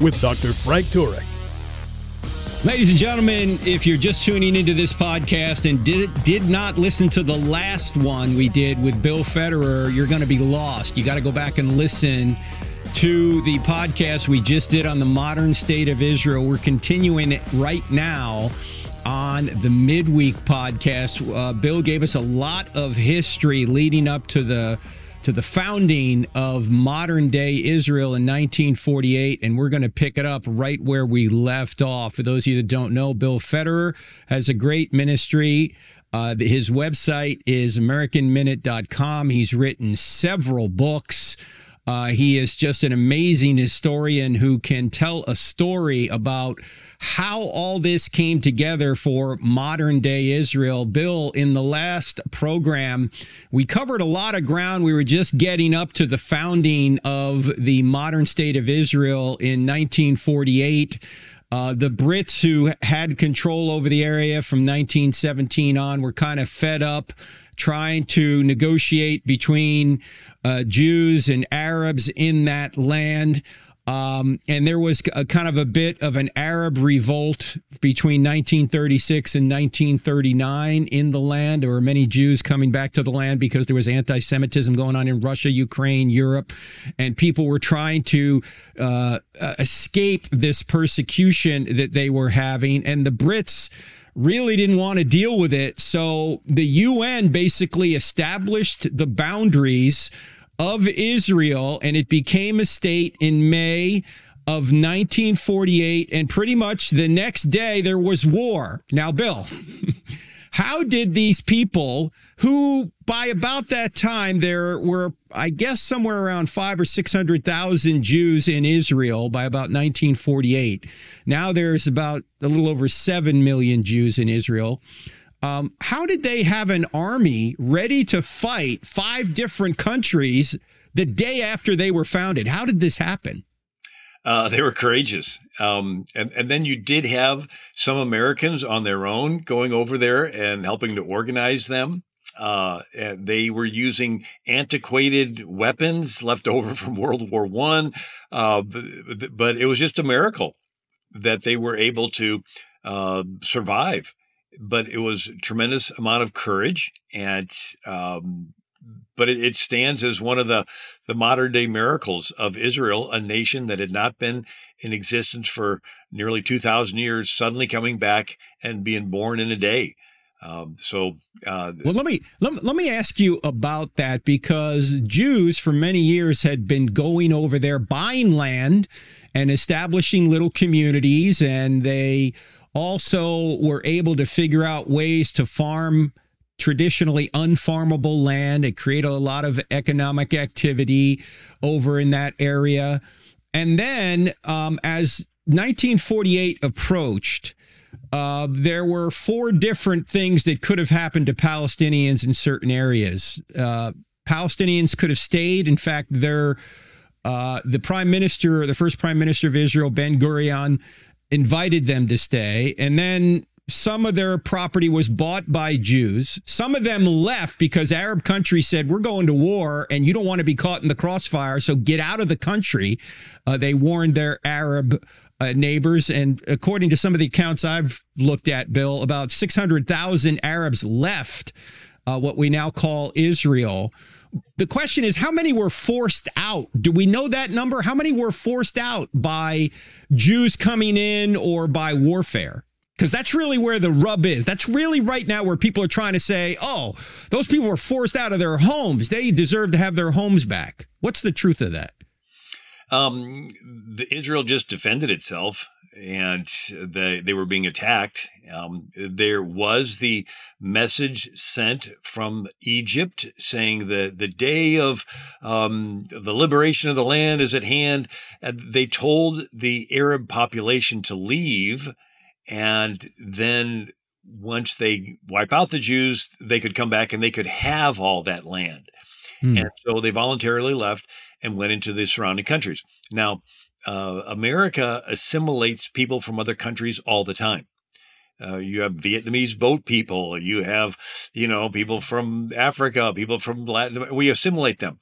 with Dr. Frank Turek. Ladies and gentlemen, if you're just tuning into this podcast and did did not listen to the last one we did with Bill Federer, you're going to be lost. You got to go back and listen to the podcast we just did on the modern state of Israel. We're continuing it right now on the midweek podcast. Uh, Bill gave us a lot of history leading up to the to the founding of modern day Israel in 1948, and we're going to pick it up right where we left off. For those of you that don't know, Bill Federer has a great ministry. Uh, his website is AmericanMinute.com. He's written several books. Uh, he is just an amazing historian who can tell a story about how all this came together for modern day Israel. Bill, in the last program, we covered a lot of ground. We were just getting up to the founding of the modern state of Israel in 1948. Uh, the Brits who had control over the area from 1917 on were kind of fed up trying to negotiate between uh, Jews and Arabs in that land. Um, and there was a kind of a bit of an Arab revolt between 1936 and 1939 in the land. There were many Jews coming back to the land because there was anti Semitism going on in Russia, Ukraine, Europe, and people were trying to uh, uh, escape this persecution that they were having. And the Brits really didn't want to deal with it. So the UN basically established the boundaries of Israel, and it became a state in May of 1948. And pretty much the next day, there was war. Now, Bill, how did these people, who by about that time there were, I guess, somewhere around five or 600,000 Jews in Israel by about 1948. Now there's about a little over 7 million Jews in Israel. Um, how did they have an army ready to fight five different countries the day after they were founded? How did this happen? Uh, they were courageous. Um, and, and then you did have some Americans on their own going over there and helping to organize them. Uh, they were using antiquated weapons left over from World War One, uh, but, but, it was just a miracle that they were able to uh, survive but it was a tremendous amount of courage and um, but it, it, stands as one of the, the modern day miracles of Israel, a nation that had not been in existence for nearly 2,000 years, suddenly coming back and being born in a day. Um, so, uh, well, let me let, let me ask you about that because Jews for many years had been going over there buying land and establishing little communities, and they also were able to figure out ways to farm traditionally unfarmable land and create a lot of economic activity over in that area. And then um, as 1948 approached, uh, there were four different things that could have happened to Palestinians in certain areas. Uh, Palestinians could have stayed. In fact, their uh, the prime minister, the first prime minister of Israel, Ben Gurion, invited them to stay. And then some of their property was bought by Jews. Some of them left because Arab countries said, We're going to war and you don't want to be caught in the crossfire. So get out of the country. Uh, they warned their Arab uh, neighbors. And according to some of the accounts I've looked at, Bill, about 600,000 Arabs left uh, what we now call Israel. The question is, how many were forced out? Do we know that number? How many were forced out by Jews coming in or by warfare? Because that's really where the rub is. That's really right now where people are trying to say, oh, those people were forced out of their homes. They deserve to have their homes back. What's the truth of that? Um, the Israel just defended itself and they, they were being attacked. Um, there was the message sent from Egypt saying that the day of um, the liberation of the land is at hand. And they told the Arab population to leave. And then once they wipe out the Jews, they could come back and they could have all that land. Hmm. And so they voluntarily left and went into the surrounding countries. Now, uh, America assimilates people from other countries all the time. Uh, you have Vietnamese boat people. You have, you know, people from Africa, people from Latin. We assimilate them.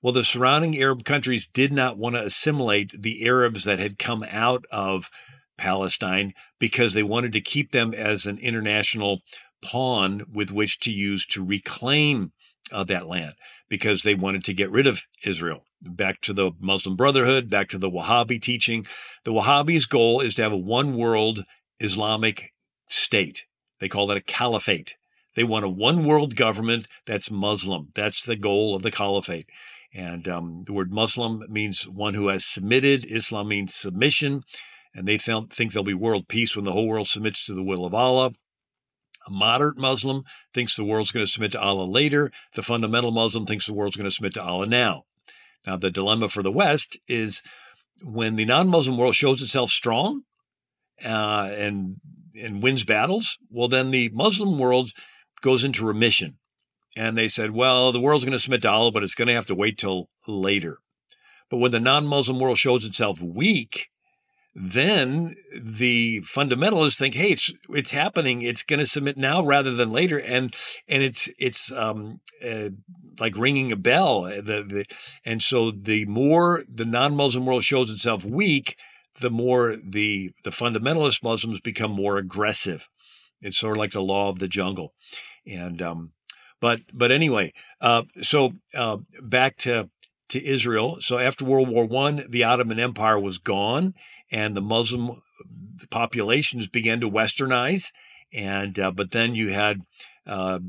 Well, the surrounding Arab countries did not want to assimilate the Arabs that had come out of Palestine because they wanted to keep them as an international pawn with which to use to reclaim uh, that land because they wanted to get rid of Israel. Back to the Muslim Brotherhood, back to the Wahhabi teaching. The Wahhabis' goal is to have a one world Islamic state. They call that a caliphate. They want a one world government that's Muslim. That's the goal of the caliphate. And um, the word Muslim means one who has submitted. Islam means submission. And they think there'll be world peace when the whole world submits to the will of Allah. A moderate Muslim thinks the world's going to submit to Allah later. The fundamental Muslim thinks the world's going to submit to Allah now. Now, the dilemma for the West is when the non Muslim world shows itself strong uh, and, and wins battles, well, then the Muslim world goes into remission. And they said, well, the world's going to submit to Allah, but it's going to have to wait till later. But when the non Muslim world shows itself weak, then the fundamentalists think, hey, it's it's happening. It's going to submit now rather than later, and and it's it's um, uh, like ringing a bell. Uh, the, the, and so the more the non-Muslim world shows itself weak, the more the the fundamentalist Muslims become more aggressive. It's sort of like the law of the jungle, and um, but but anyway, uh, so uh, back to to Israel. So after World War One, the Ottoman Empire was gone and the Muslim populations began to westernize. And uh, but then you had uh,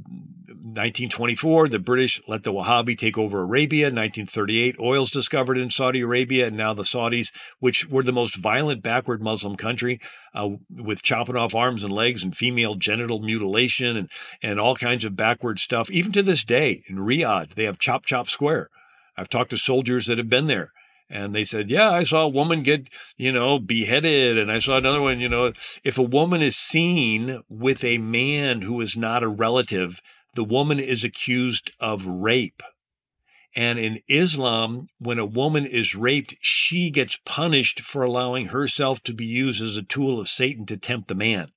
1924, the British let the Wahhabi take over Arabia. 1938, oil's discovered in Saudi Arabia, and now the Saudis, which were the most violent backward Muslim country, uh, with chopping off arms and legs and female genital mutilation and and all kinds of backward stuff. Even to this day, in Riyadh, they have Chop Chop Square. I've talked to soldiers that have been there and they said, yeah, I saw a woman get, you know, beheaded. And I saw another one, you know, if a woman is seen with a man who is not a relative, the woman is accused of rape. And in Islam, when a woman is raped, she gets punished for allowing herself to be used as a tool of Satan to tempt the man.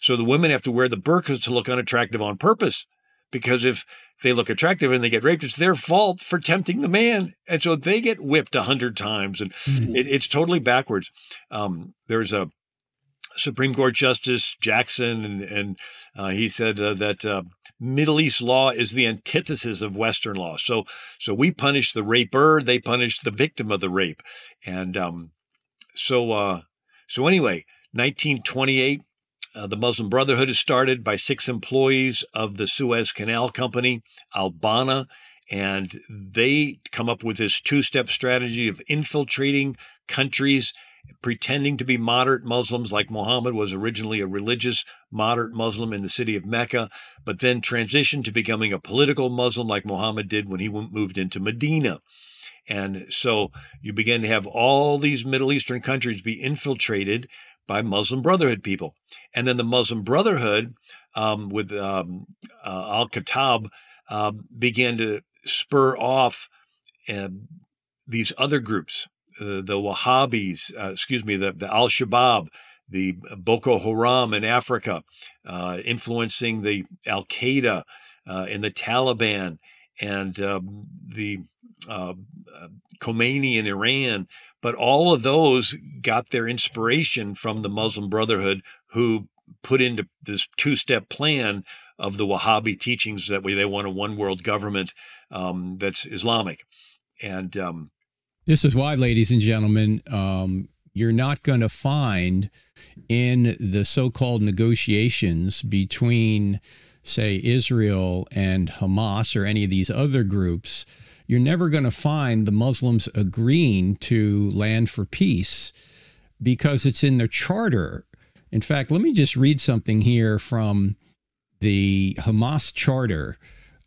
So the women have to wear the burqas to look unattractive on purpose. Because if they look attractive and they get raped, it's their fault for tempting the man. And so they get whipped a hundred times. And mm-hmm. it, it's totally backwards. Um, there's a Supreme Court Justice Jackson, and, and uh, he said uh, that uh, Middle East law is the antithesis of Western law. So, so we punish the raper, they punish the victim of the rape, and um, so, uh, so anyway, 1928, uh, the Muslim Brotherhood is started by six employees of the Suez Canal Company, Al Banna, and they come up with this two step strategy of infiltrating countries, pretending to be moderate Muslims, like Muhammad was originally a religious moderate Muslim in the city of Mecca, but then transitioned to becoming a political Muslim, like Muhammad did when he moved into Medina. And so you begin to have all these Middle Eastern countries be infiltrated by Muslim Brotherhood people. And then the Muslim Brotherhood um, with um, uh, Al Khattab uh, began to spur off uh, these other groups, uh, the Wahhabis, uh, excuse me, the, the Al Shabaab, the Boko Haram in Africa, uh, influencing the Al Qaeda and the Taliban and um, the Khomeini in Iran but all of those got their inspiration from the Muslim Brotherhood, who put into this two step plan of the Wahhabi teachings that way they want a one world government um, that's Islamic. And um, this is why, ladies and gentlemen, um, you're not going to find in the so called negotiations between, say, Israel and Hamas or any of these other groups you're never going to find the Muslims agreeing to land for peace because it's in the charter. In fact, let me just read something here from the Hamas charter.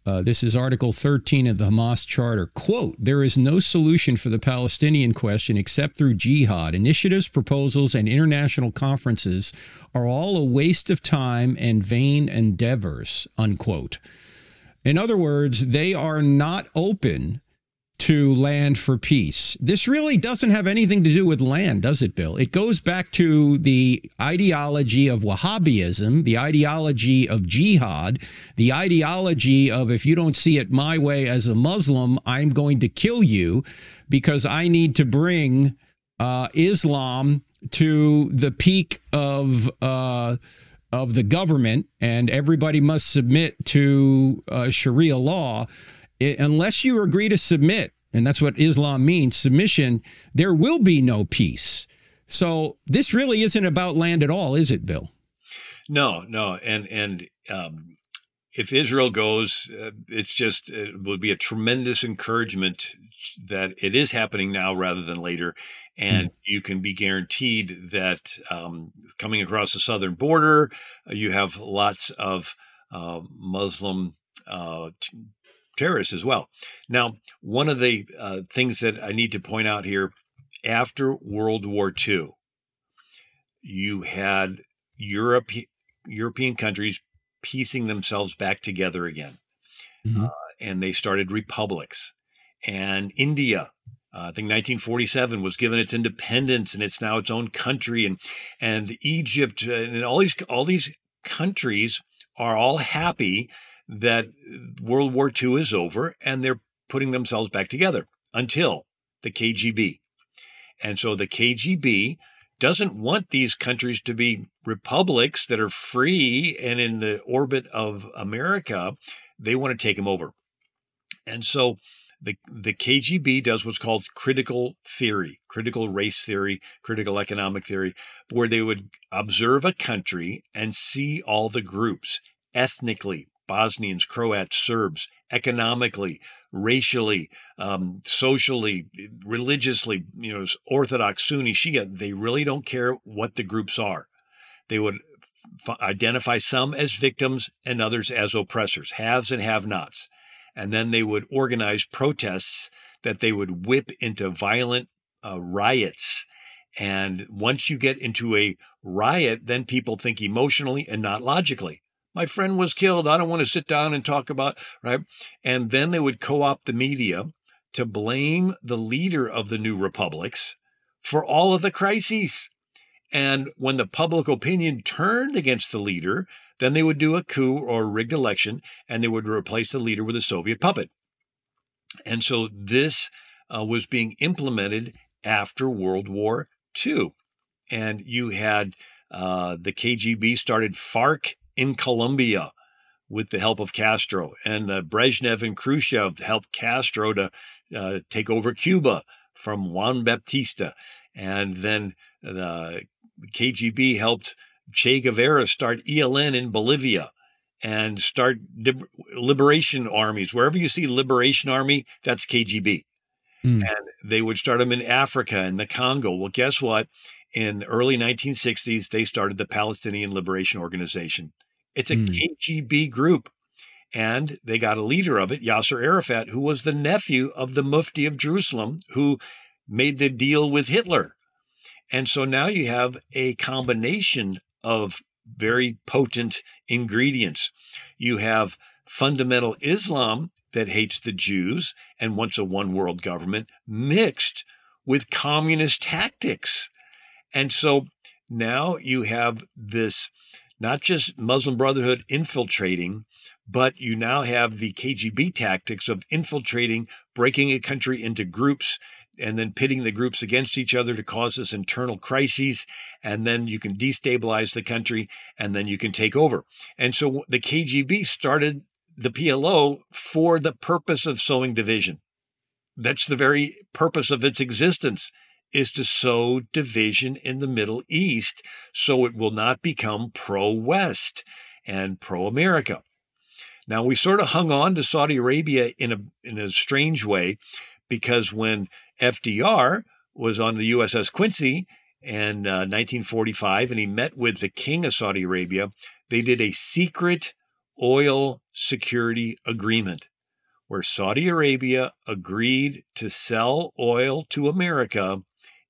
Uh, this is Article 13 of the Hamas Charter. Quote There is no solution for the Palestinian question except through jihad. Initiatives, proposals, and international conferences are all a waste of time and vain endeavors. Unquote. In other words, they are not open to land for peace. This really doesn't have anything to do with land, does it, Bill? It goes back to the ideology of Wahhabism, the ideology of jihad, the ideology of if you don't see it my way as a Muslim, I'm going to kill you because I need to bring uh, Islam to the peak of. Uh, of the government, and everybody must submit to uh, Sharia law it, unless you agree to submit, and that's what Islam means, submission, there will be no peace. So this really isn't about land at all, is it, Bill? No, no, and and um, if Israel goes, uh, it's just it would be a tremendous encouragement that it is happening now rather than later, and mm. you can be guaranteed that um, coming across the southern border, uh, you have lots of uh, Muslim uh, terrorists as well. Now, one of the uh, things that I need to point out here after World War II, you had Europe, European countries piecing themselves back together again. Mm-hmm. Uh, and they started republics. And India, uh, I think 1947 was given its independence and it's now its own country. And, and Egypt uh, and all these, all these countries are all happy that World War II is over and they're putting themselves back together until the KGB. And so the KGB doesn't want these countries to be republics that are free and in the orbit of America. They want to take them over. And so the, the KGB does what's called critical theory, critical race theory, critical economic theory, where they would observe a country and see all the groups ethnically, Bosnians, Croats, Serbs, economically, racially, um, socially, religiously, you know, Orthodox, Sunni, Shia, they really don't care what the groups are. They would f- identify some as victims and others as oppressors, haves and have nots. And then they would organize protests that they would whip into violent uh, riots. And once you get into a riot, then people think emotionally and not logically my friend was killed. I don't want to sit down and talk about, right? And then they would co opt the media to blame the leader of the new republics for all of the crises. And when the public opinion turned against the leader, then they would do a coup or a rigged election and they would replace the leader with a Soviet puppet. And so this uh, was being implemented after World War II. And you had uh, the KGB started FARC in Colombia with the help of Castro, and uh, Brezhnev and Khrushchev helped Castro to uh, take over Cuba from Juan Batista, and then the KGB helped Che Guevara start ELN in Bolivia and start liberation armies. Wherever you see liberation army, that's KGB. Mm. And they would start them in Africa and the Congo. Well, guess what? In the early 1960s, they started the Palestinian Liberation Organization. It's a mm. KGB group. And they got a leader of it, Yasser Arafat, who was the nephew of the Mufti of Jerusalem, who made the deal with Hitler. And so now you have a combination of very potent ingredients. You have fundamental Islam that hates the Jews and wants a one world government mixed with communist tactics. And so now you have this not just Muslim Brotherhood infiltrating, but you now have the KGB tactics of infiltrating, breaking a country into groups, and then pitting the groups against each other to cause this internal crises. And then you can destabilize the country and then you can take over. And so the KGB started the PLO for the purpose of sowing division. That's the very purpose of its existence is to sow division in the Middle East so it will not become pro West and pro America. Now, we sort of hung on to Saudi Arabia in a, in a strange way because when FDR was on the USS Quincy in uh, 1945 and he met with the king of Saudi Arabia. They did a secret oil security agreement where Saudi Arabia agreed to sell oil to America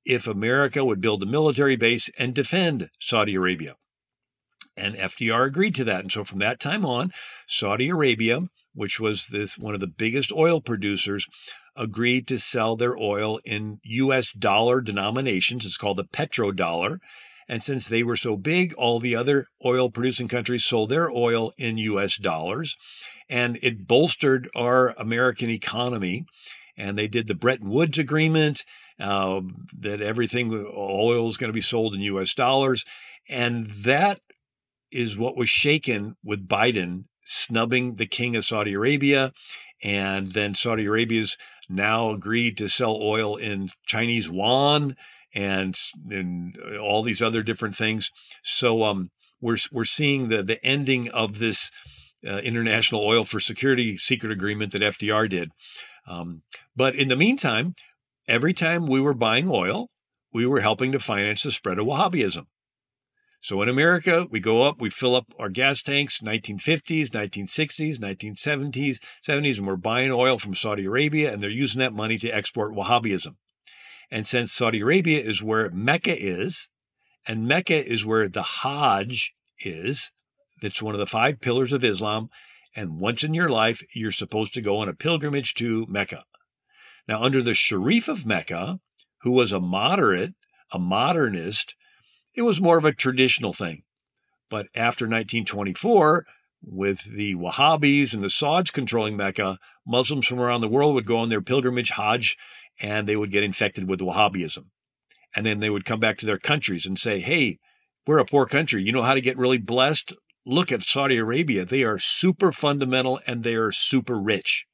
if America would build a military base and defend Saudi Arabia. And FDR agreed to that. And so from that time on, Saudi Arabia, which was this one of the biggest oil producers, agreed to sell their oil in US dollar denominations. It's called the petrodollar. And since they were so big, all the other oil producing countries sold their oil in US dollars. And it bolstered our American economy. And they did the Bretton Woods Agreement uh, that everything, oil is going to be sold in US dollars. And that is what was shaken with Biden snubbing the king of Saudi Arabia. And then Saudi Arabia's now agreed to sell oil in Chinese yuan and and all these other different things. So um, we're we're seeing the the ending of this uh, international oil for security secret agreement that FDR did. Um, but in the meantime, every time we were buying oil, we were helping to finance the spread of Wahhabism. So in America, we go up, we fill up our gas tanks, 1950s, 1960s, 1970s, 70s, and we're buying oil from Saudi Arabia, and they're using that money to export Wahhabism. And since Saudi Arabia is where Mecca is, and Mecca is where the Hajj is, that's one of the five pillars of Islam, and once in your life, you're supposed to go on a pilgrimage to Mecca. Now, under the Sharif of Mecca, who was a moderate, a modernist, it was more of a traditional thing. But after 1924, with the Wahhabis and the Sauds controlling Mecca, Muslims from around the world would go on their pilgrimage Hajj and they would get infected with Wahhabism. And then they would come back to their countries and say, hey, we're a poor country. You know how to get really blessed? Look at Saudi Arabia. They are super fundamental and they are super rich.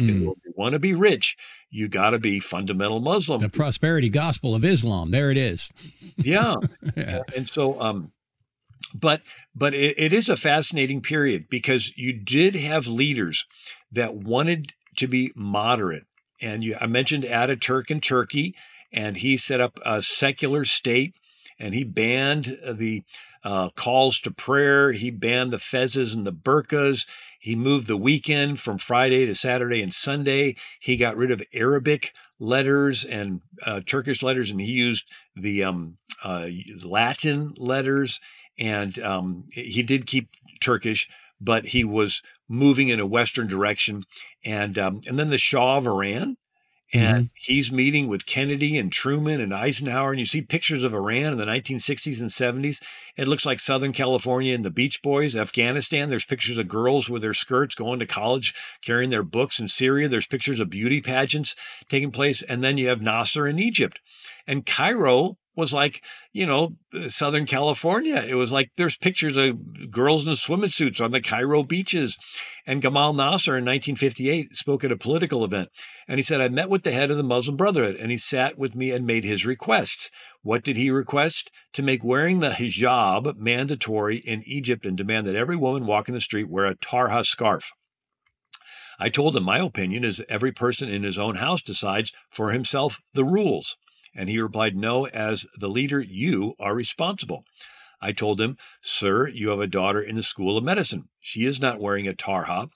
Mm. If you want to be rich, you got to be fundamental Muslim. The prosperity gospel of Islam. There it is. yeah. yeah. And so, um, but but it, it is a fascinating period because you did have leaders that wanted to be moderate, and you, I mentioned Ataturk in Turkey, and he set up a secular state, and he banned the uh, calls to prayer. He banned the fezzes and the burqas. He moved the weekend from Friday to Saturday and Sunday. He got rid of Arabic letters and uh, Turkish letters, and he used the um, uh, Latin letters. And um, he did keep Turkish, but he was moving in a Western direction. And um, and then the Shah of Iran and mm-hmm. he's meeting with Kennedy and Truman and Eisenhower. And you see pictures of Iran in the 1960s and 70s. It looks like Southern California and the Beach Boys, Afghanistan. There's pictures of girls with their skirts going to college, carrying their books in Syria. There's pictures of beauty pageants taking place. And then you have Nasser in Egypt. And Cairo was like, you know, uh, Southern California. It was like there's pictures of girls in swimming suits on the Cairo beaches. And Gamal Nasser in 1958 spoke at a political event. And he said, I met with the head of the Muslim Brotherhood and he sat with me and made his requests. What did he request? To make wearing the hijab mandatory in Egypt and demand that every woman walking the street wear a tarha scarf. I told him my opinion is every person in his own house decides for himself the rules. And he replied, No, as the leader, you are responsible. I told him, Sir, you have a daughter in the School of Medicine. She is not wearing a tarha.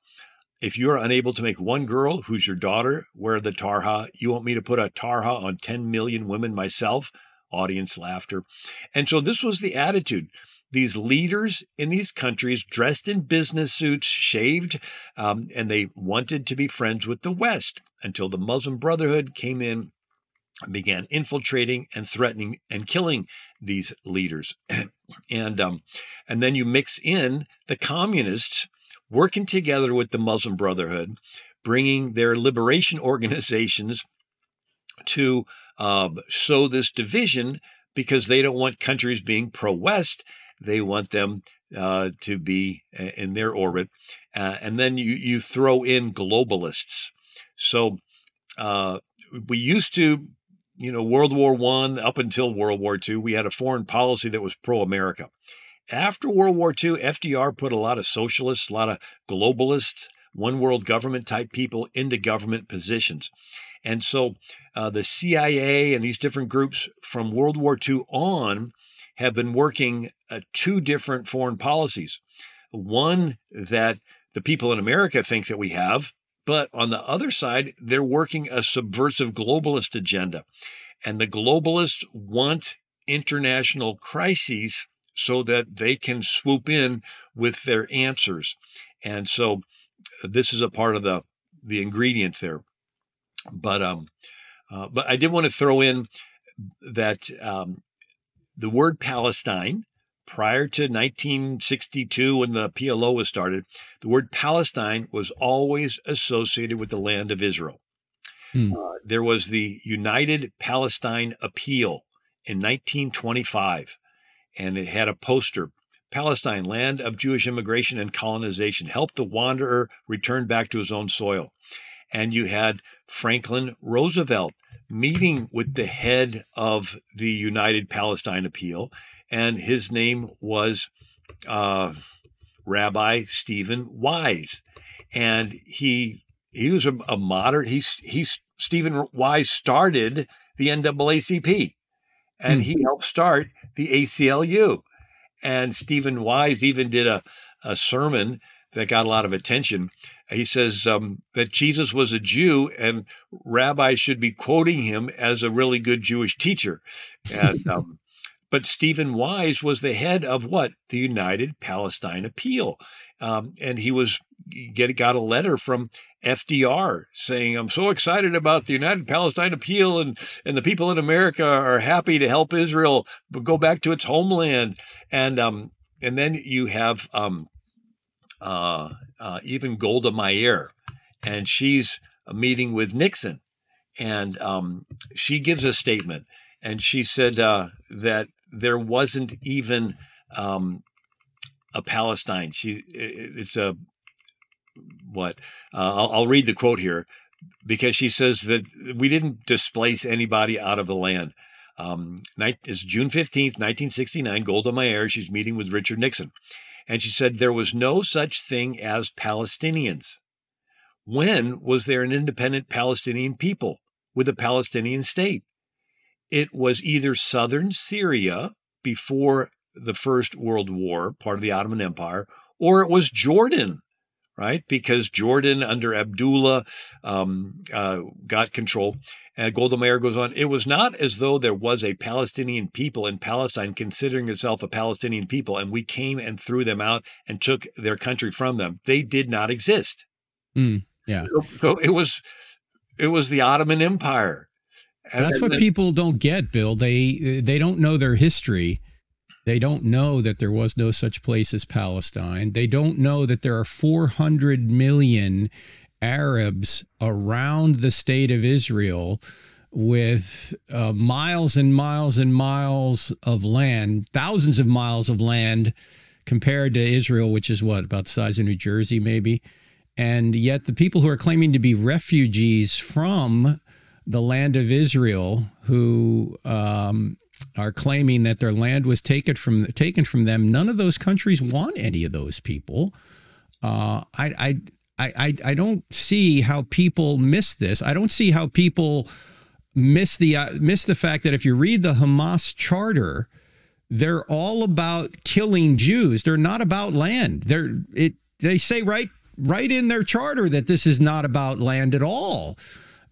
If you are unable to make one girl who's your daughter wear the tarha, you want me to put a tarha on 10 million women myself? Audience laughter. And so this was the attitude. These leaders in these countries dressed in business suits, shaved, um, and they wanted to be friends with the West until the Muslim Brotherhood came in began infiltrating and threatening and killing these leaders. and um, and then you mix in the communists working together with the Muslim Brotherhood, bringing their liberation organizations to uh, sow this division because they don't want countries being pro-West. They want them uh, to be in their orbit. Uh, and then you, you throw in globalists. So uh, we used to you know, World War One up until World War Two, we had a foreign policy that was pro-America. After World War II, FDR put a lot of socialists, a lot of globalists, one world government type people into government positions. And so uh, the CIA and these different groups from World War II on have been working uh, two different foreign policies. One that the people in America think that we have, but on the other side, they're working a subversive globalist agenda. And the globalists want international crises so that they can swoop in with their answers. And so this is a part of the, the ingredient there. But, um, uh, but I did want to throw in that um, the word Palestine prior to 1962 when the PLO was started, the word Palestine was always associated with the land of Israel. Hmm. Uh, there was the United Palestine Appeal in 1925, and it had a poster Palestine, land of Jewish immigration and colonization, help the wanderer return back to his own soil. And you had Franklin Roosevelt meeting with the head of the United Palestine Appeal and his name was uh, Rabbi Stephen Wise, and he he was a, a moderate. He's he's Stephen Wise started the NAACP, and mm. he helped start the ACLU. And Stephen Wise even did a, a sermon that got a lot of attention. He says um, that Jesus was a Jew and rabbis should be quoting him as a really good Jewish teacher. And um, but Stephen Wise was the head of what? The United Palestine Appeal. Um, and he was get, got a letter from FDR saying, I'm so excited about the United Palestine Appeal and, and the people in America are happy to help Israel go back to its homeland. And, um, and then you have um, uh, uh, even Golda Meir, and she's meeting with Nixon. And um, she gives a statement, and she said uh, that there wasn't even um, a Palestine. She it's a what uh, I'll, I'll read the quote here because she says that we didn't displace anybody out of the land. Um, it's June 15th, 1969. Golda Meir, she's meeting with Richard Nixon. And she said there was no such thing as Palestinians. When was there an independent Palestinian people with a Palestinian state? It was either southern Syria before the First World War, part of the Ottoman Empire, or it was Jordan, right? Because Jordan under Abdullah um, uh, got control. And Golda Meir goes on, it was not as though there was a Palestinian people in Palestine considering itself a Palestinian people, and we came and threw them out and took their country from them. They did not exist. Mm, yeah. So, so it was it was the Ottoman Empire. That's what people don't get, Bill. They they don't know their history. They don't know that there was no such place as Palestine. They don't know that there are 400 million Arabs around the state of Israel with uh, miles and miles and miles of land, thousands of miles of land compared to Israel, which is what, about the size of New Jersey, maybe. And yet, the people who are claiming to be refugees from the land of Israel who um, are claiming that their land was taken from taken from them. None of those countries want any of those people. Uh, I, I I I don't see how people miss this. I don't see how people miss the uh, miss the fact that if you read the Hamas charter, they're all about killing Jews. They're not about land. They're it. They say right right in their charter that this is not about land at all.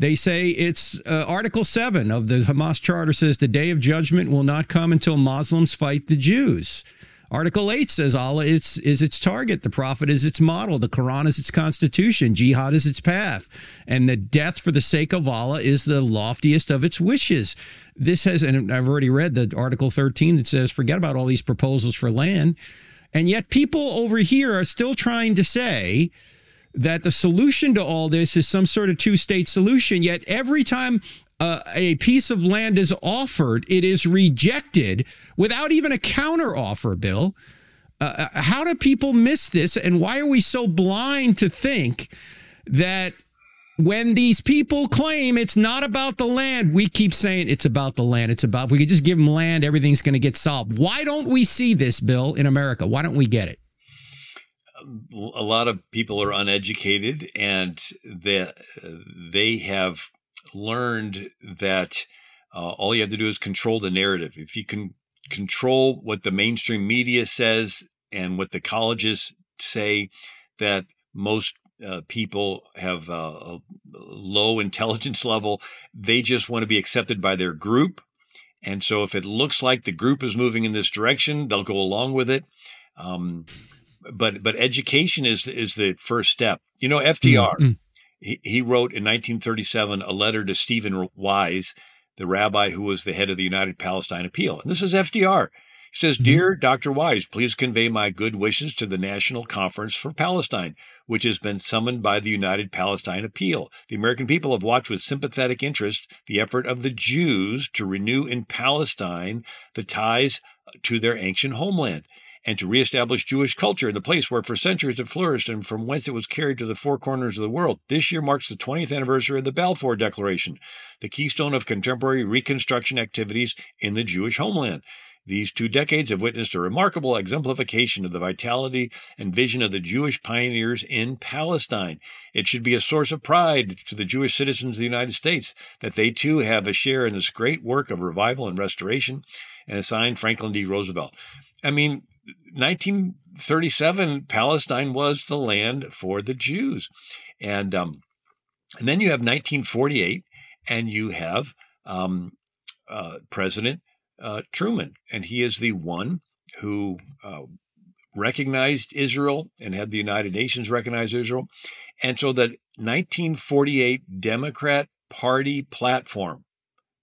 They say it's uh, Article 7 of the Hamas Charter says the day of judgment will not come until Muslims fight the Jews. Article 8 says Allah is, is its target, the Prophet is its model, the Quran is its constitution, jihad is its path, and the death for the sake of Allah is the loftiest of its wishes. This has, and I've already read the Article 13 that says forget about all these proposals for land. And yet people over here are still trying to say that the solution to all this is some sort of two state solution. Yet every time uh, a piece of land is offered, it is rejected without even a counter offer, Bill. Uh, uh, how do people miss this? And why are we so blind to think that when these people claim it's not about the land, we keep saying it's about the land. It's about, if we could just give them land, everything's going to get solved. Why don't we see this, Bill, in America? Why don't we get it? A lot of people are uneducated and they, they have learned that uh, all you have to do is control the narrative. If you can control what the mainstream media says and what the colleges say, that most uh, people have uh, a low intelligence level. They just want to be accepted by their group. And so if it looks like the group is moving in this direction, they'll go along with it. Um, but but education is is the first step. You know, FDR, mm-hmm. he, he wrote in 1937 a letter to Stephen Wise, the rabbi who was the head of the United Palestine Appeal. And this is FDR. He says, mm-hmm. Dear Dr. Wise, please convey my good wishes to the National Conference for Palestine, which has been summoned by the United Palestine Appeal. The American people have watched with sympathetic interest the effort of the Jews to renew in Palestine the ties to their ancient homeland and to reestablish Jewish culture in the place where for centuries it flourished and from whence it was carried to the four corners of the world. This year marks the 20th anniversary of the Balfour Declaration, the keystone of contemporary reconstruction activities in the Jewish homeland. These two decades have witnessed a remarkable exemplification of the vitality and vision of the Jewish pioneers in Palestine. It should be a source of pride to the Jewish citizens of the United States that they too have a share in this great work of revival and restoration, and signed Franklin D. Roosevelt. I mean, 1937, Palestine was the land for the Jews. And, um, and then you have 1948, and you have um, uh, President uh, Truman, and he is the one who uh, recognized Israel and had the United Nations recognize Israel. And so the 1948 Democrat Party platform,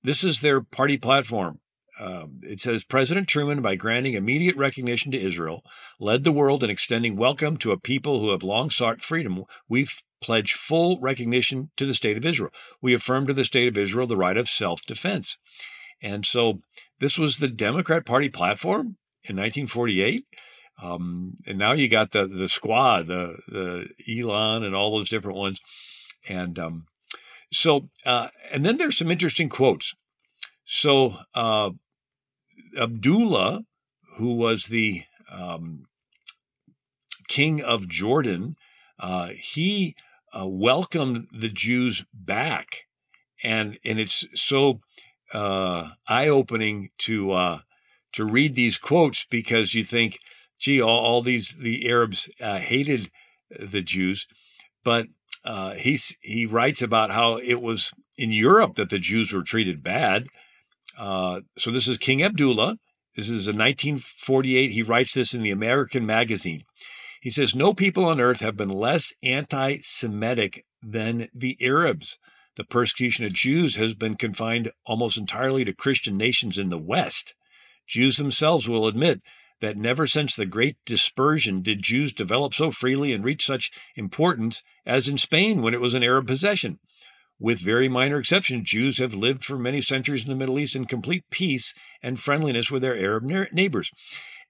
this is their party platform. Um, it says President Truman, by granting immediate recognition to Israel, led the world in extending welcome to a people who have long sought freedom. We pledge full recognition to the state of Israel. We affirm to the state of Israel the right of self defense. And so this was the Democrat Party platform in 1948. Um, and now you got the the squad, the the Ilhan, and all those different ones, and um, so uh, and then there's some interesting quotes. So uh, Abdullah, who was the um, king of Jordan, uh, he uh, welcomed the Jews back, and and it's so uh, eye opening to uh, to read these quotes because you think, gee, all, all these the Arabs uh, hated the Jews, but uh, he writes about how it was in Europe that the Jews were treated bad. Uh, so this is King Abdullah. This is in 1948. He writes this in the American Magazine. He says, No people on earth have been less anti Semitic than the Arabs. The persecution of Jews has been confined almost entirely to Christian nations in the West. Jews themselves will admit that never since the Great Dispersion did Jews develop so freely and reach such importance as in Spain when it was an Arab possession. With very minor exceptions, Jews have lived for many centuries in the Middle East in complete peace and friendliness with their Arab neighbors.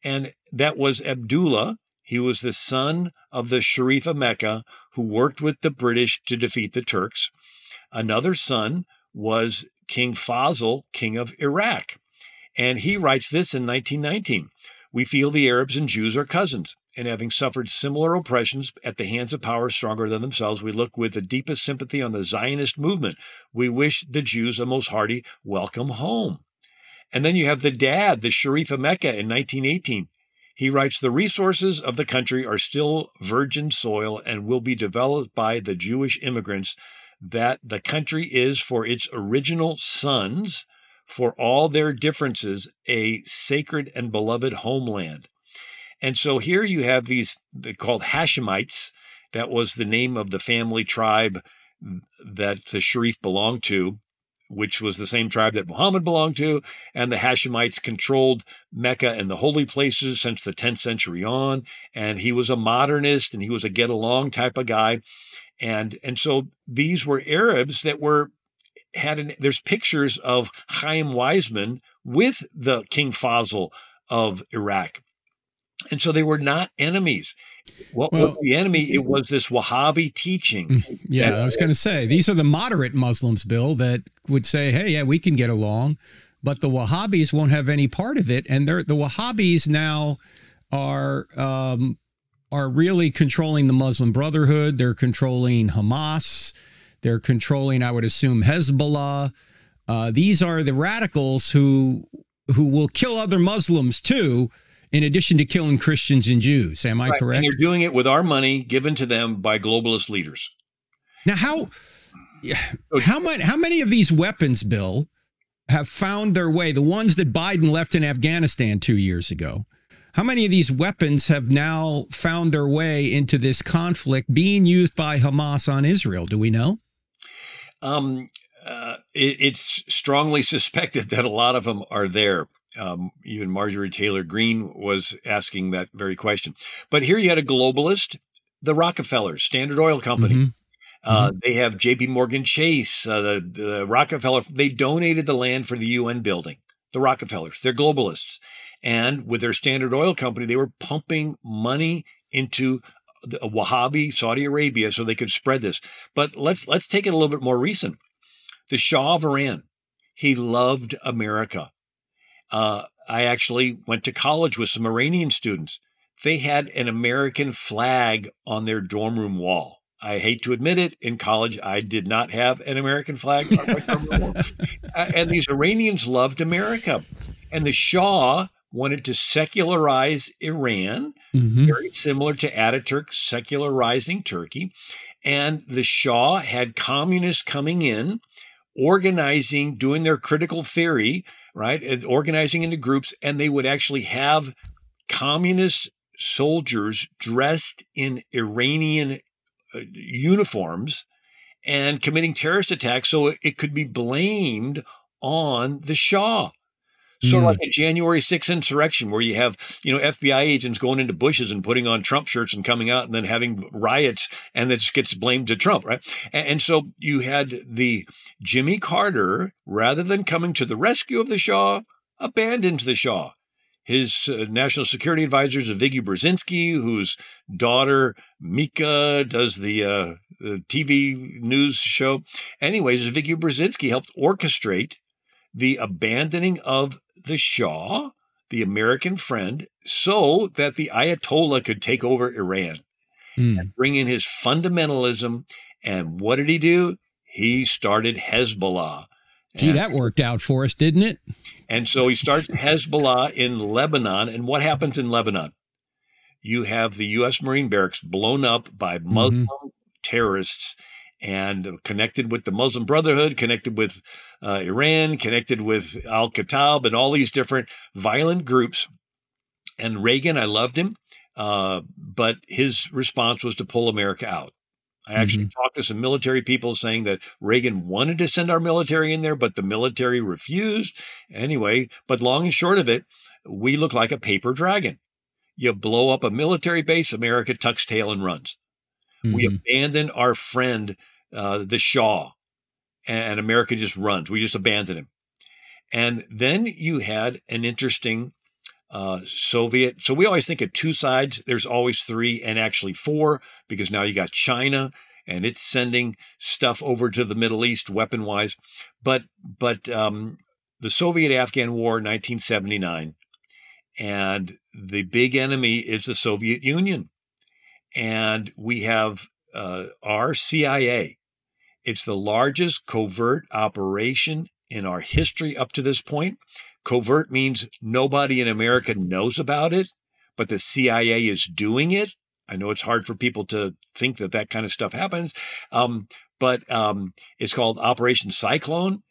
And that was Abdullah. He was the son of the Sharif of Mecca who worked with the British to defeat the Turks. Another son was King Faisal, king of Iraq. And he writes this in 1919 We feel the Arabs and Jews are cousins, and having suffered similar oppressions at the hands of powers stronger than themselves, we look with the deepest sympathy on the Zionist movement. We wish the Jews a most hearty welcome home. And then you have the dad, the Sharif of Mecca in 1918. He writes, The resources of the country are still virgin soil and will be developed by the Jewish immigrants that the country is for its original sons, for all their differences, a sacred and beloved homeland. And so here you have these called Hashemites. That was the name of the family tribe that the Sharif belonged to, which was the same tribe that Muhammad belonged to. And the Hashemites controlled Mecca and the holy places since the 10th century on. And he was a modernist and he was a get along type of guy. And, and so these were Arabs that were had an, there's pictures of Chaim Weizmann with the King Faisal of Iraq. And so they were not enemies. What well, was the enemy? It was this Wahhabi teaching. Mm, yeah, I was going to say these are the moderate Muslims, Bill, that would say, "Hey, yeah, we can get along," but the Wahhabis won't have any part of it. And they're the Wahhabis now are um, are really controlling the Muslim Brotherhood. They're controlling Hamas. They're controlling, I would assume, Hezbollah. Uh, these are the radicals who who will kill other Muslims too, in addition to killing Christians and Jews. Am I Right, correct? And they're doing it with our money given to them by globalist leaders. Now, how how much how many of these weapons, Bill, have found their way? The ones that Biden left in Afghanistan two years ago. How many of these weapons have now found their way into this conflict being used by Hamas on Israel? Do we know? Um, uh, it, it's strongly suspected that a lot of them are there. Um, even Marjorie Taylor Greene was asking that very question. But here you had a globalist, the Rockefellers, Standard Oil Company. Mhm. Uh, They have J.P. Morgan Chase, uh, the, the Rockefeller. They donated the land for the UN building. The Rockefellers, they're globalists, and with their Standard Oil Company, they were pumping money into the Wahhabi Saudi Arabia so they could spread this. But let's let's take it a little bit more recent. The Shah of Iran, he loved America. Uh, I actually went to college with some Iranian students. They had an American flag on their dorm room wall. I hate to admit it, in college, I did not have an American flag on my dorm room wall. And these Iranians loved America. And the Shah wanted to secularize Iran, Mhm. very similar to Ataturk secularizing Turkey. And the Shah had communists coming in, organizing, doing their critical theory, right? And organizing into groups, and they would actually have communist soldiers dressed in Iranian uh, uniforms and committing terrorist attacks so it could be blamed on the Shah. Sort of Mm. like a January 6th insurrection where you have, you know, FBI agents going into bushes and putting on Trump shirts and coming out and then having riots and this gets blamed to Trump, right? And, and so you had the Jimmy Carter, rather than coming to the rescue of the Shah, abandoned the Shah. His uh, national security advisor is Zbigniew Brzezinski, whose daughter Mika does the, uh, the TV news show. Anyways, Zbigniew Brzezinski helped orchestrate the abandoning of the Shah, the American friend, so that the Ayatollah could take over Iran, Mm. bring in his fundamentalism. And what did he do? He started Hezbollah. Gee, And- that worked out for us, didn't it? and so he starts Hezbollah in Lebanon. And what happens in Lebanon? You have the U.S. Marine barracks blown up by Muslim terrorists and connected with the Muslim Brotherhood, connected with uh, Iran, connected with Al Qatab, and all these different violent groups. And Reagan, I loved him, uh, but his response was to pull America out. I actually talked to some military people saying that Reagan wanted to send our military in there, but the military refused. Anyway, but long and short of it, we look like a paper dragon. You blow up a military base, America tucks tail and runs. We Mhm. abandon our friend, uh, the Shah, and America just runs. We just abandon him. And then you had an interesting uh, Soviet. So we always think of two sides. There's always three and actually four because now you got China and it's sending stuff over to the Middle East weapon wise. But but um, the Soviet Afghan War, 1979, and the big enemy is the Soviet Union. And we have uh, our CIA. It's the largest covert operation in our history up to this point. Covert means nobody in America knows about it, but the CIA is doing it. I know it's hard for people to think that that kind of stuff happens, um, but um, it's called Operation Cyclone.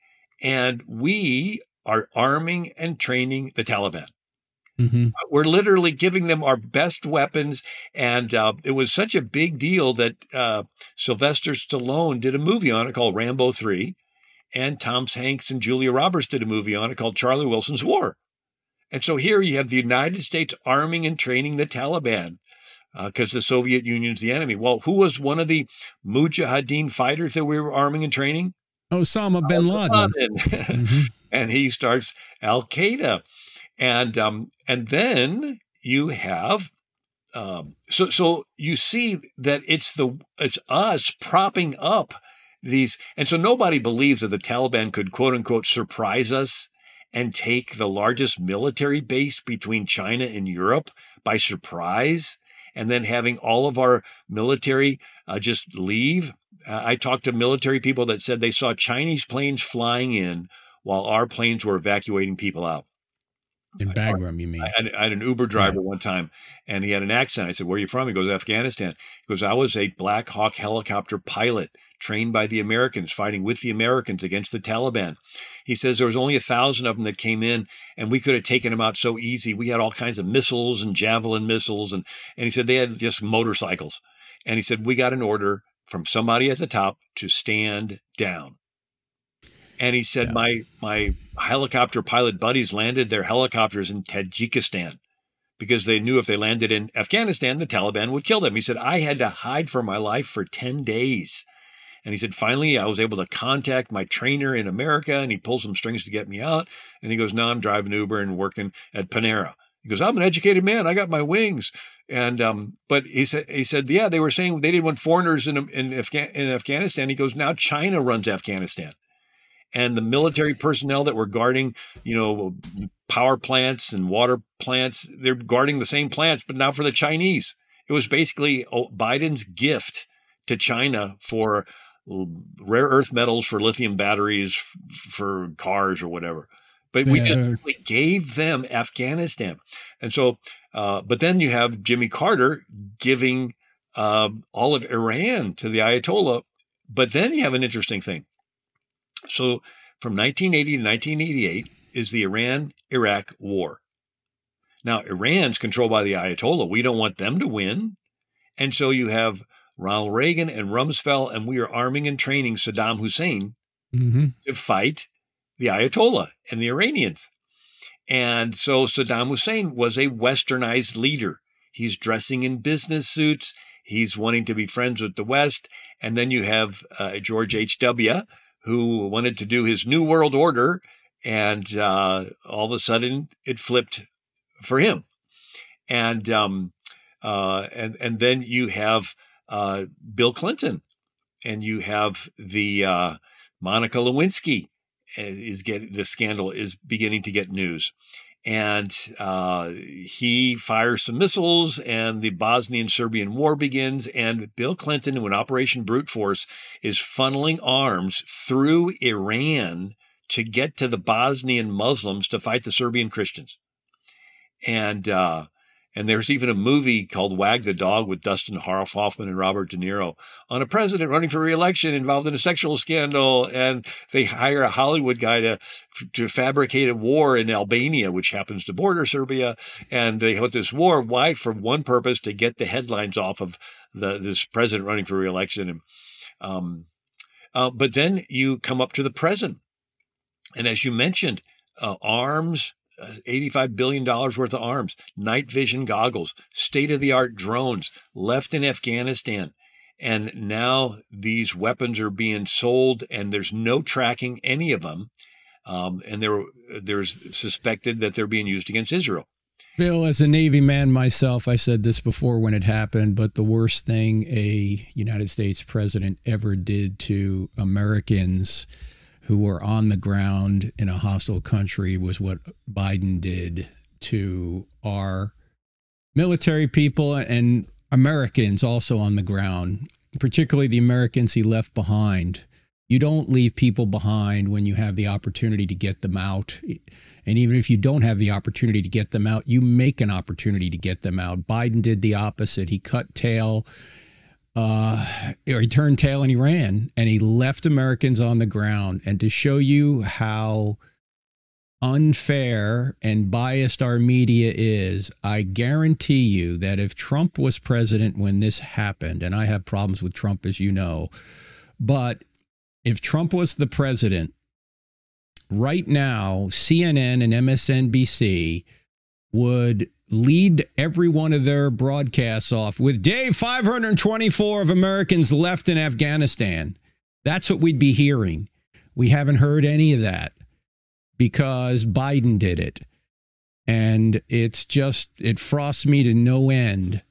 And we are arming and training the Taliban. Mhm. We're literally giving them our best weapons. And uh, it was such a big deal that uh, Sylvester Stallone did a movie on it called Rambo 3. And Tom Hanks and Julia Roberts did a movie on it called Charlie Wilson's War. And so here you have the United States arming and training the Taliban because the Soviet Union's the enemy. Well, who was one of the Mujahideen fighters that we were arming and training? Osama bin Laden. Laden. Mhm. and he starts Al Qaeda, and um, and then you have um, so so you see that it's the it's us propping up these, and so nobody believes that the Taliban could quote unquote surprise us and take the largest military base between China and Europe by surprise, and then having all of our military uh, just leave. Uh, I talked to military people that said they saw Chinese planes flying in while our planes were evacuating people out. In Bagram, you mean? I had, I had an Uber driver yeah. one time, and he had an accent. I said, "Where are you from?" He goes, "Afghanistan." He goes, "I was a Black Hawk helicopter pilot trained by the Americans, fighting with the Americans against the Taliban." He says there was only a thousand of them that came in, and we could have taken them out so easy. We had all kinds of missiles and javelin missiles, and and he said they had just motorcycles. And he said we got an order from somebody at the top to stand down. And he said, yeah. my my helicopter pilot buddies landed their helicopters in Tajikistan because they knew if they landed in Afghanistan, the Taliban would kill them. He said, I had to hide for my life for 10 days. And he said, finally, I was able to contact my trainer in America and he pulled some strings to get me out. And he goes, now I'm driving Uber and working at Panera. He goes, I'm an educated man. I got my wings. And, um, but he said, he said, yeah, they were saying they didn't want foreigners in, in, Afga- in Afghanistan. He goes, now China runs Afghanistan and the military personnel that were guarding, you know, power plants and water plants, they're guarding the same plants, but now for the Chinese. It was basically oh, Biden's gift to China for rare earth metals for lithium batteries for cars or whatever. But we just we gave them Afghanistan. And so, uh, but then you have Jimmy Carter giving uh, all of Iran to the Ayatollah. But then you have an interesting thing. So from 1980 to 1988 is the Iran Iraq war. Now, Iran's controlled by the Ayatollah. We don't want them to win. And so you have Ronald Reagan and Rumsfeld, and we are arming and training Saddam Hussein mm-hmm. to fight the Ayatollah and the Iranians. And so Saddam Hussein was a westernized leader. He's dressing in business suits. He's wanting to be friends with the West. And then you have uh, George H.W., who wanted to do his New World Order, and uh, all of a sudden it flipped for him. And um, uh, and and then you have uh, Bill Clinton, and you have the uh, Monica Lewinsky uh, is getting the scandal is beginning to get news, and uh, he fires some missiles, and the Bosnian Serbian war begins. And Bill Clinton, when Operation Brute Force, is funneling arms through Iran to get to the Bosnian Muslims to fight the Serbian Christians. And uh, and there's even a movie called Wag the Dog with Dustin Hoffman and Robert De Niro on a president running for reelection involved in a sexual scandal. And they hire a Hollywood guy to, to fabricate a war in Albania, which happens to border Serbia. And they put this war. Why? For one purpose, to get the headlines off of the, this president running for reelection. And, um, uh, but then you come up to the present. And as you mentioned, uh, arms, $85 billion worth of arms, night vision goggles, state of the art drones left in Afghanistan. And now these weapons are being sold, and there's no tracking any of them. Um, and there, there's suspected that they're being used against Israel. Bill, as a Navy man myself, I said this before when it happened, but the worst thing a United States president ever did to Americans who were on the ground in a hostile country was what Biden did to our military people and Americans also on the ground, particularly the Americans he left behind. You don't leave people behind when you have the opportunity to get them out. And even if you don't have the opportunity to get them out, you make an opportunity to get them out. Biden did the opposite. He cut tail uh, he turned tail and he ran and he left Americans on the ground. And to show you how unfair and biased our media is, I guarantee you that if Trump was president when this happened, and I have problems with Trump, as you know, but if Trump was the president, right now, CNN and MSNBC would lead every one of their broadcasts off with day 524 of Americans left in Afghanistan. That's what we'd be hearing. We haven't heard any of that because Biden did it. And it's just, it frosts me to no end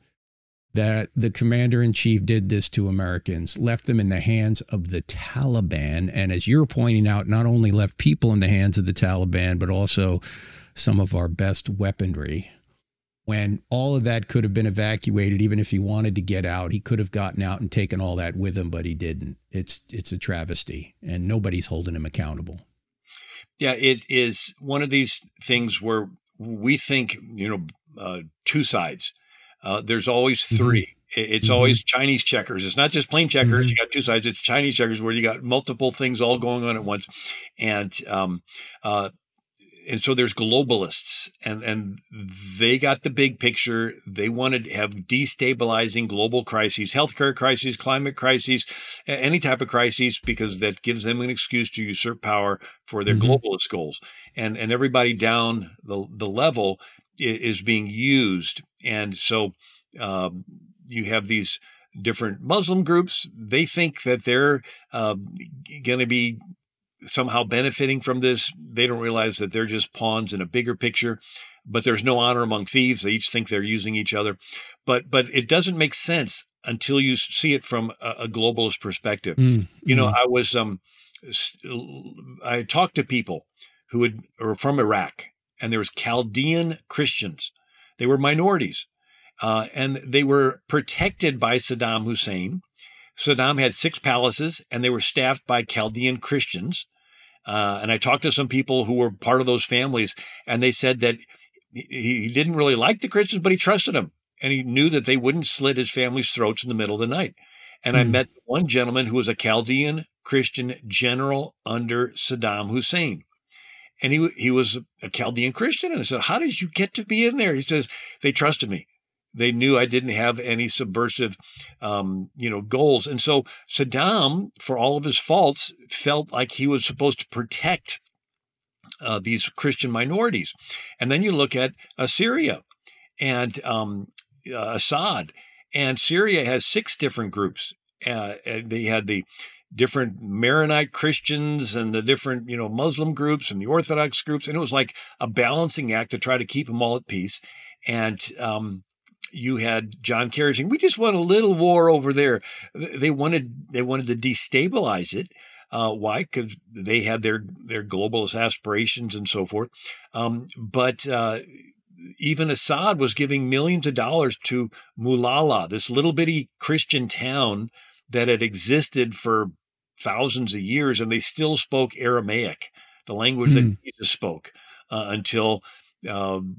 that the commander in chief did this to Americans, left them in the hands of the Taliban. And as you're pointing out, not only left people in the hands of the Taliban, but also some of our best weaponry. When all of that could have been evacuated even if he wanted to get out he could have gotten out and taken all that with him but he didn't it's it's a travesty and nobody's holding him accountable yeah it is one of these things where we think you know uh, two sides uh, there's always mm-hmm. 3 mm-hmm. It's mm-hmm. always Chinese checkers. It's not just plain checkers. Mm-hmm. You got two sides. It's Chinese checkers where you got multiple things all going on at once, and um, uh, and so there's globalists and and they got the big picture they wanted to have destabilizing global crises healthcare crises climate crises any type of crises because that gives them an excuse to usurp power for their mm-hmm. globalist goals and and everybody down the the level is being used and so um, you have these different Muslim groups. They think that they're uh, going to be somehow benefiting from this. They don't realize that they're just pawns in a bigger picture. But there's no honor among thieves. They each think they're using each other. But but it doesn't make sense until you see it from a, a globalist perspective. Mm, you know, mm. I was um I talked to people who had were from Iraq, and there was Chaldean Christians. They were minorities, uh, and they were protected by Saddam Hussein Saddam had six palaces and they were staffed by Chaldean Christians. Uh, and I talked to some people who were part of those families, and they said that he, he didn't really like the Christians, but he trusted them. And he knew that they wouldn't slit his family's throats in the middle of the night. And mm. I hmm. met one gentleman who was a Chaldean Christian general under Saddam Hussein. And he, he was a Chaldean Christian. And I said, How did you get to be in there? He says, They trusted me they knew I didn't have any subversive, um, you know, goals. And so Saddam, for all of his faults, felt like he was supposed to protect uh, these Christian minorities. And then you look at uh, Syria and um, uh, Assad, and Syria has six different groups. Uh, they had the different Maronite Christians and the different, you know, Muslim groups and the Orthodox groups. And it was like a balancing act to try to keep them all at peace. And um, you had John Kerry saying, "We just want a little war over there." They wanted they wanted to destabilize it. Uh, why? Because they had their their globalist aspirations and so forth. Um, but uh, even Assad was giving millions of dollars to Maaloula, this little bitty Christian town that had existed for thousands of years, and they still spoke Aramaic, the language mm. that hmm. Jesus spoke, uh, until um,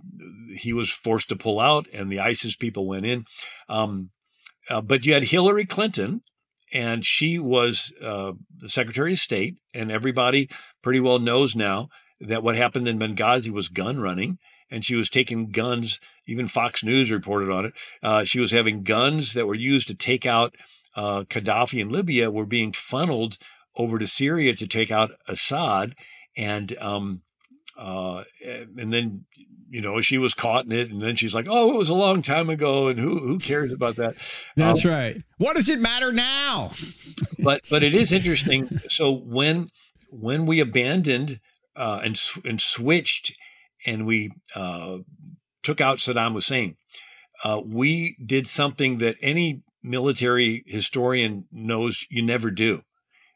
he was forced to pull out, and the ISIS people went in. Um, uh, but you had Hillary Clinton, and she was uh, the Secretary of State, and everybody pretty well knows now that what happened in Benghazi was gun running, and she was taking guns. Even Fox News reported on it. Uh, she was having guns that were used to take out uh, Gaddafi in Libya were being funneled over to Syria to take out Assad, and um, uh, and then you know she was caught in it, and then she's like, "Oh, it was a long time ago, and who who cares about that?" That's um, right. What does it matter now? but but it is interesting. So when when we abandoned uh, and and switched, and we uh, took out Saddam Hussein, uh, we did something that any military historian knows you never do.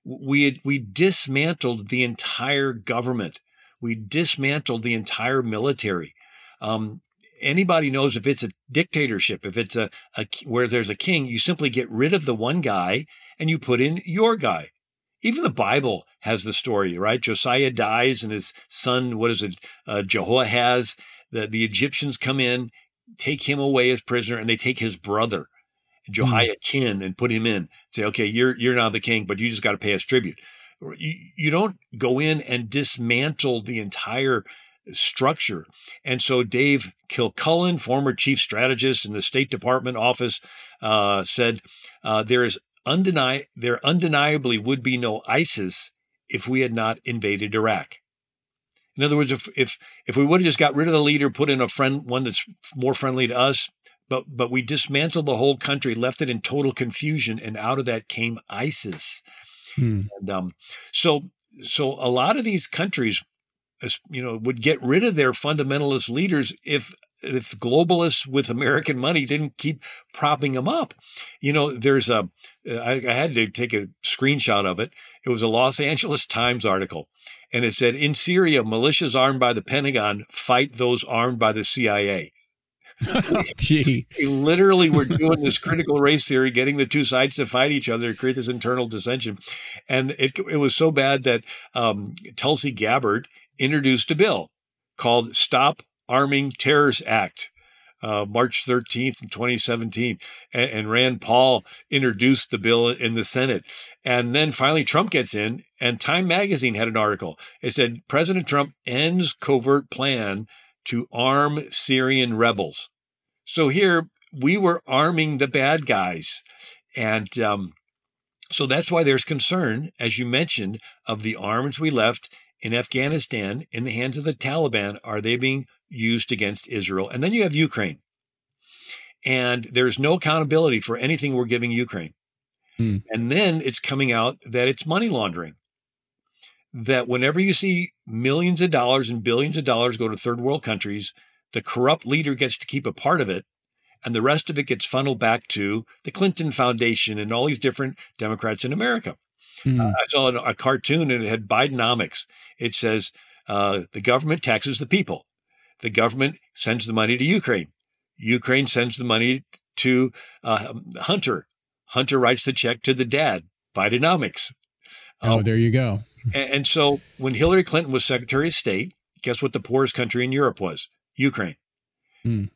We had, we dismantled the entire government we dismantled the entire military. Um, anybody knows if it's a dictatorship, if it's a, a where there's a king, you simply get rid of the one guy and you put in your guy. Even the Bible has the story, right? Josiah dies and his son, what is it, uh, Jehoahaz, the, the Egyptians come in, take him away as prisoner, and they take his brother, hmm. Jehoiakim, mm. and put him in. Say, okay, you're you're now the king, but you just got to pay us tribute you, you don't go in and dismantle the entire structure. And so Dave Kilcullen, former chief strategist in the State Department office, uh, said uh, there is undeni- there undeniably would be no ISIS if we had not invaded Iraq. In other words, if if if we would have just got rid of the leader, put in a friend one that's more friendly to us, but but we dismantled the whole country, left it in total confusion, and out of that came ISIS. Hmm. And um, so, so a lot of these countries, you know, would get rid of their fundamentalist leaders if if globalists with American money didn't keep propping them up. You know, there's a I, I had to take a screenshot of it. It was a Los Angeles Times article, and it said in Syria, militias armed by the Pentagon fight those armed by the CIA. Gee. They literally were doing this critical race theory, getting the two sides to fight each other, create this internal dissension. And it, it was so bad that um, Tulsi Gabbard introduced a bill called Stop Arming Terrorists Act. Uh, March 13th, 2017. And, and, Rand Paul introduced the bill in the Senate. And then finally, Trump gets in, and Time Magazine had an article. It said President Trump ends covert plan to arm Syrian rebels. So here we were arming the bad guys. And um, so that's why there's concern, as you mentioned, of the arms we left in Afghanistan in the hands of the Taliban. Are they being used against Israel? And then you have Ukraine. And there's no accountability for anything we're giving Ukraine. Hmm. And then it's coming out that it's money laundering that whenever you see millions of dollars and billions of dollars go to third world countries, the corrupt leader gets to keep a part of it, and the rest of it gets funneled back to the Clinton Foundation and all these different Democrats in America. Mm. Uh, I saw a, cartoon and it had Bidenomics. It says uh, the government taxes the people. The government sends the money to Ukraine. Ukraine sends the money to uh, Hunter. Hunter writes the check to the dad. Bidenomics. Oh, um, there you go. And, and so when Hillary Clinton was Secretary of State, guess what the poorest country in Europe was? Ukraine. Mm.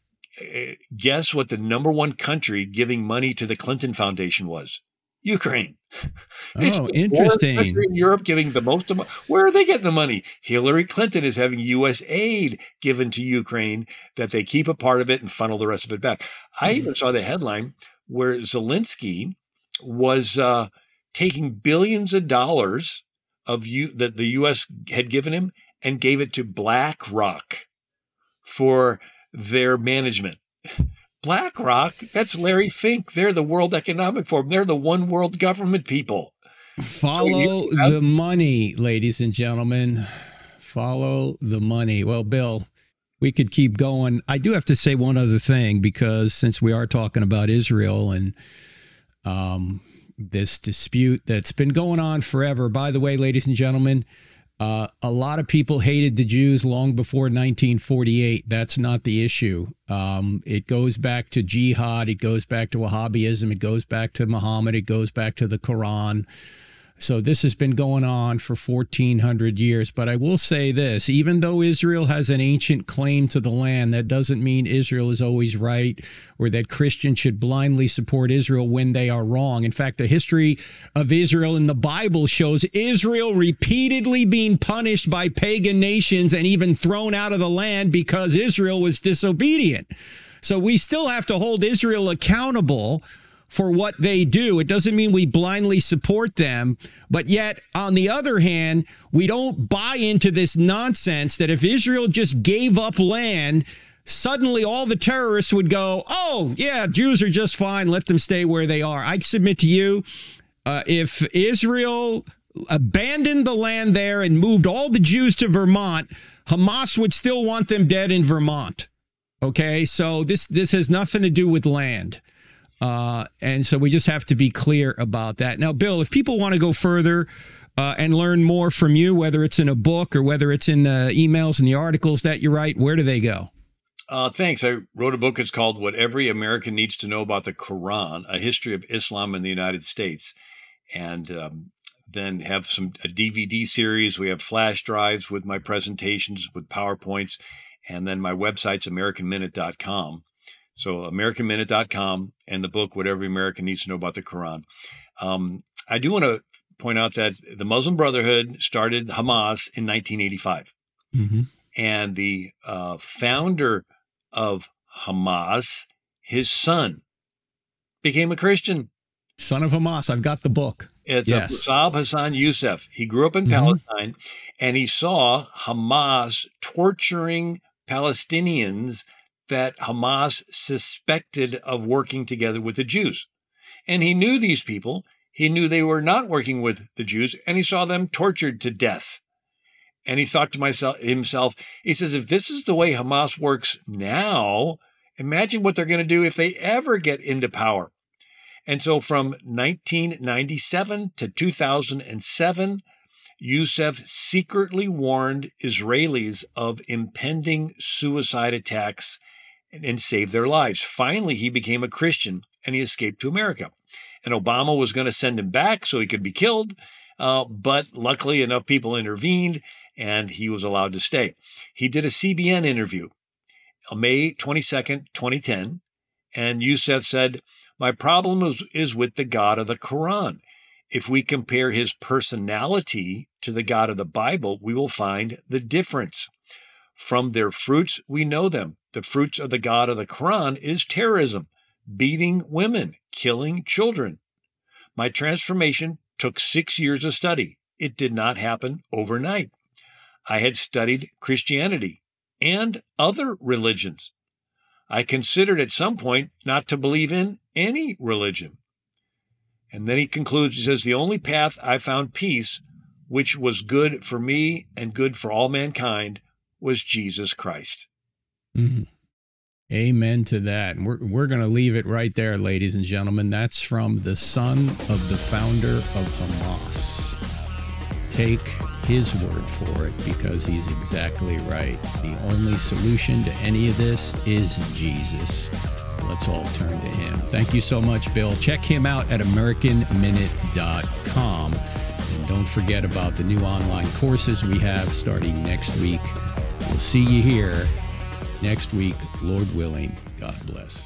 Guess what the number one country giving money to the Clinton Foundation was? Ukraine. oh, interesting. in Europe giving the most of where are they getting the money? Hillary Clinton is having U.S. aid given to Ukraine that they keep a part of it and funnel the rest of it back. I mm even saw the headline where Zelensky was uh, taking billions of dollars of you that the U.S. had given him and gave it to BlackRock for their management. BlackRock, that's Larry Fink. They're the World Economic Forum. They're the one world government people. Follow so the money, ladies and gentlemen. Follow the money. Well, Bill, we could keep going. I do have to say one other thing because since we are talking about Israel and um, this dispute that's been going on forever. By the way, ladies and gentlemen, uh, a lot of people hated the Jews long before 1948. That's not the issue. Um, it goes back to jihad. It goes back to Wahhabism. It goes back to Muhammad. It goes back to the Quran. So this has been going on for 1400 years. But I will say this even though Israel has an ancient claim to the land, that doesn't mean Israel is always right or that Christians should blindly support Israel when they are wrong. In fact, the history of Israel in the Bible shows Israel repeatedly being punished by pagan nations and even thrown out of the land because Israel was disobedient. So we still have to hold Israel accountable for what they do. It doesn't mean we blindly support them, but yet, on the other hand, we don't buy into this nonsense that if Israel just gave up land, suddenly all the terrorists would go, oh, yeah, Jews are just fine. Let them stay where they are. I submit to you, uh, if Israel abandoned the land there and moved all the Jews to Vermont, Hamas would still want them dead in Vermont. Okay, so this this has nothing to do with land. Uh, and so we just have to be clear about that. Now, Bill, if people want to go further uh, and learn more from you, whether it's in a book or whether it's in the emails and the articles that you write, where do they go? Uh, thanks. I wrote a book. It's called What Every American Needs to Know About the Quran A History of Islam in the United States. And um, then have some a DVD series. We have flash drives with my presentations with PowerPoints. And then my website's AmericanMinute.com. So AmericanMinute.com and the book, What Every American Needs to Know About the Quran. Um, I do want to point out that the Muslim Brotherhood started Hamas in 1985. Mm-hmm. And the uh, founder of Hamas, his son, became a Christian. Son of Hamas. I've got the book. It's yes. Saab Hassan Youssef. He grew up in mm-hmm. Palestine and he saw Hamas torturing Palestinians that Hamas suspected of working together with the Jews. And he knew these people. He knew they were not working with the Jews, and he saw them tortured to death. And he thought to myself, himself, he says, if this is the way Hamas works now, imagine what they're going to do if they ever get into power. And so from 1997 to 2007, Youssef secretly warned Israelis of impending suicide attacks and, saved their lives. Finally, he became a Christian and he escaped to America. And Obama was going to send him back so he could be killed. Uh, but luckily, enough people intervened and he was allowed to stay. He did a CBN interview on May 22nd, 2010. And Youssef said, My problem is, is with the God of the Quran. If we compare his personality to the God of the Bible, we will find the difference. From their fruits, we know them. The fruits of the God of the Quran is terrorism, beating women, killing children. My transformation took six years of study. It did not happen overnight. I had studied Christianity and other religions. I considered at some point not to believe in any religion. And then he concludes, he says, The only path I found peace, which was good for me and good for all mankind, was Jesus Christ. Mm-hmm. Amen to that. And we're, we're going to leave it right there, ladies and gentlemen. That's from the son of the founder of Hamas. Take his word for it because he's exactly right. The only solution to any of this is Jesus. Let's all turn to him. Thank you so much, Bill. Check him out at AmericanMinute.com. And don't forget about the new online courses we have starting next week. We'll see you here next week, Lord willing. God bless.